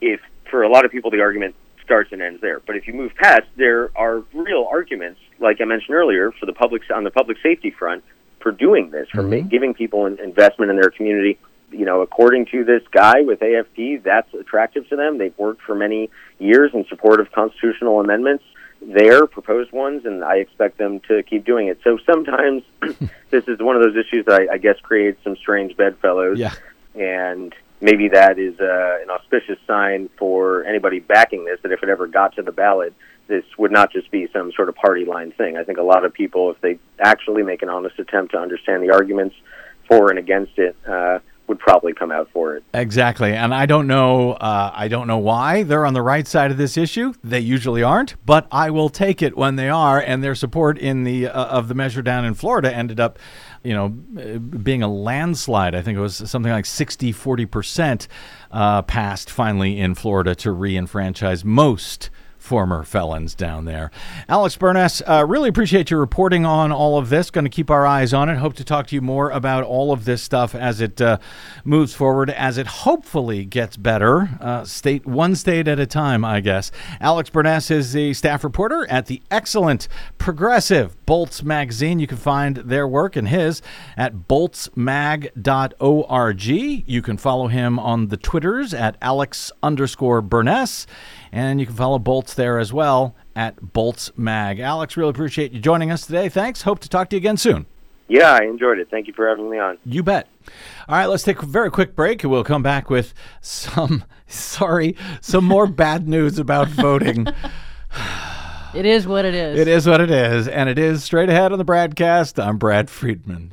If for a lot of people the argument starts and ends there. But if you move past there are real arguments like i mentioned earlier for the public on the public safety front for doing this for ma- giving people an investment in their community. You know according to this guy with afp that's attractive to them. They've worked for many years in support of constitutional amendments. Their proposed ones, and I expect them to keep doing it. So sometimes this is one of those issues that I, I guess creates some strange bedfellows, Yeah. and maybe that is uh, an auspicious sign for anybody backing this. That if it ever got to the ballot, this would not just be some sort of party line thing. I think a lot of people, if they actually make an honest attempt to understand the arguments for and against it, uh, would probably come out for it. Exactly, and I don't know. Uh, I don't know why they're on the right side of this issue. They usually aren't, but I will take it when they are. And their support in the uh, of the measure down in Florida ended up, you know, uh, being a landslide. I think it was something like 60, 40 percent uh, passed finally in Florida to re-enfranchise most former felons down there. Alex Burness, uh, really appreciate your reporting on all of this. Going to keep our eyes on it. Hope to talk to you more about all of this stuff as it uh, moves forward, as it hopefully gets better, uh, state one state at a time, I guess. Alex Burness is the staff reporter at the excellent Progressive Bolts magazine. You can find their work and his at boltsmag.org. You can follow him on the Twitters at Alex underscore Burness. And you can follow Bolts there as well at Bolts Mag. Alex, really appreciate you joining us today. Thanks. Hope to talk to you again soon. Yeah, I enjoyed it. Thank you for having me on. You bet. All right, let's take a very quick break and we'll come back with some, sorry, some more bad news about voting. It is what it is. It is what it is, and it is straight ahead on the BradCast. I'm Brad Friedman.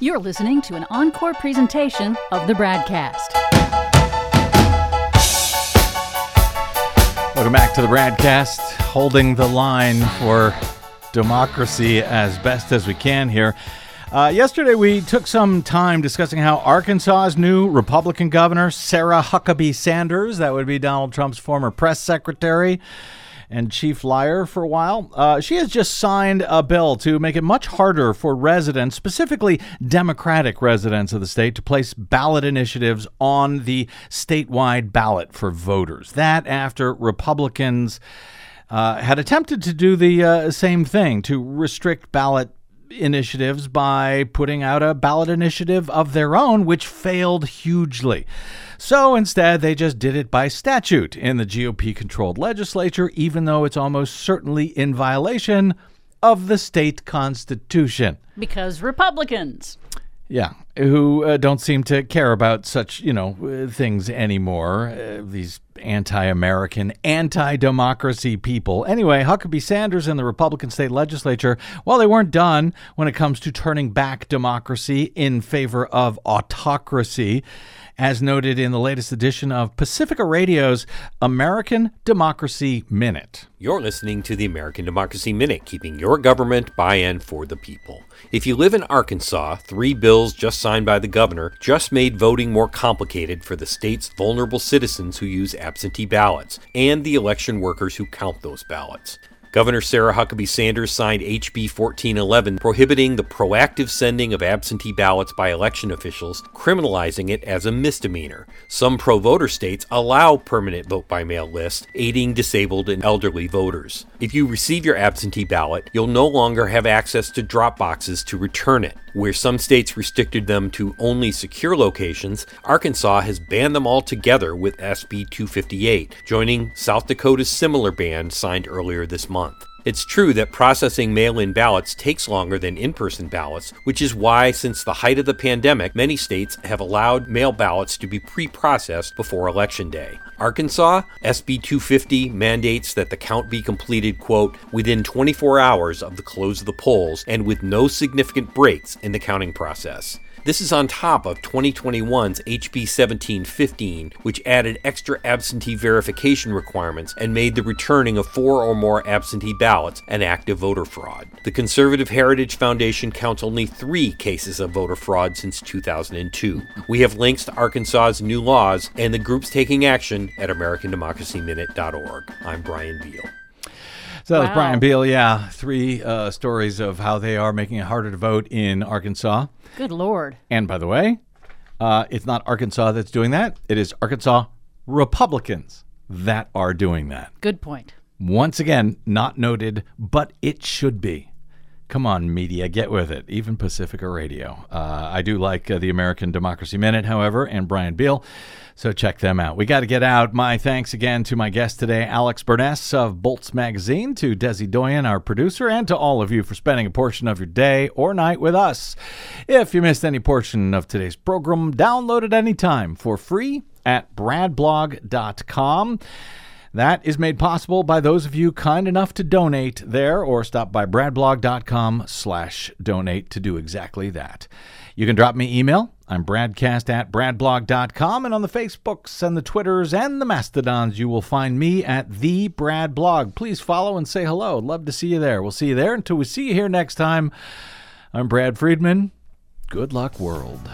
You're listening to an encore presentation of the BradCast. Welcome back to the BradCast, holding the line for democracy as best as we can here. Uh, yesterday, we took some time discussing how Arkansas's new Republican governor, Sarah Huckabee Sanders, that would be Donald Trump's former press secretary, and chief liar for a while. Uh, she has just signed a bill to make it much harder for residents, specifically Democratic residents of the state, to place ballot initiatives on the statewide ballot for voters. That after Republicans uh, had attempted to do the uh, same thing to restrict ballot initiatives by putting out a ballot initiative of their own, which failed hugely. So instead, they just did it by statute in the GOP controlled legislature, even though it's almost certainly in violation of the state constitution. Because Republicans. Yeah, who uh, don't seem to care about such, you know, uh, things anymore. Uh, these anti-American, anti-democracy people. Anyway, Huckabee Sanders and the Republican state legislature, well, they weren't done when it comes to turning back democracy in favor of autocracy as noted in the latest edition of Pacifica Radio's American Democracy Minute. You're listening to the American Democracy Minute, keeping your government by and for the people. If you live in Arkansas, three bills just signed by the governor just made voting more complicated for the state's vulnerable citizens who use absentee ballots and the election workers who count those ballots. Governor Sarah Huckabee Sanders signed HB 1411 prohibiting the proactive sending of absentee ballots by election officials, criminalizing it as a misdemeanor. Some pro voter states allow permanent vote by mail lists, aiding disabled and elderly voters. If you receive your absentee ballot, you'll no longer have access to drop boxes to return it. Where some states restricted them to only secure locations, Arkansas has banned them altogether with SB 258, joining South Dakota's similar ban signed earlier this month. It's true that processing mail in ballots takes longer than in person ballots, which is why, since the height of the pandemic, many states have allowed mail ballots to be pre processed before Election Day. Arkansas, SB 250 mandates that the count be completed, quote, within 24 hours of the close of the polls and with no significant breaks in the counting process. This is on top of 2021's HB 1715, which added extra absentee verification requirements and made the returning of four or more absentee ballots an act of voter fraud. The Conservative Heritage Foundation counts only three cases of voter fraud since 2002. We have links to Arkansas's new laws and the groups taking action at AmericanDemocracyMinute.org. I'm Brian Beal. So that was Brian Beal. Yeah, three uh, stories of how they are making it harder to vote in Arkansas. Good Lord. And by the way, uh, it's not Arkansas that's doing that. It is Arkansas Republicans that are doing that. Good point. Once again, not noted, but it should be. Come on, media, get with it. Even Pacifica Radio. Uh, I do like uh, the American Democracy Minute, however, and Brian Beal. So check them out. We got to get out. My thanks again to my guest today, Alex Burness of Bolts Magazine, to Desi Doyen, our producer, and to all of you for spending a portion of your day or night with us. If you missed any portion of today's program, download it anytime for free at bradblog.com. That is made possible by those of you kind enough to donate there or stop by bradblog.com slash donate to do exactly that. You can drop me email. I'm bradcast at bradblog.com and on the Facebooks and the Twitters and the Mastodons, you will find me at the Brad Blog. Please follow and say hello. Love to see you there. We'll see you there until we see you here next time. I'm Brad Friedman. Good luck, world.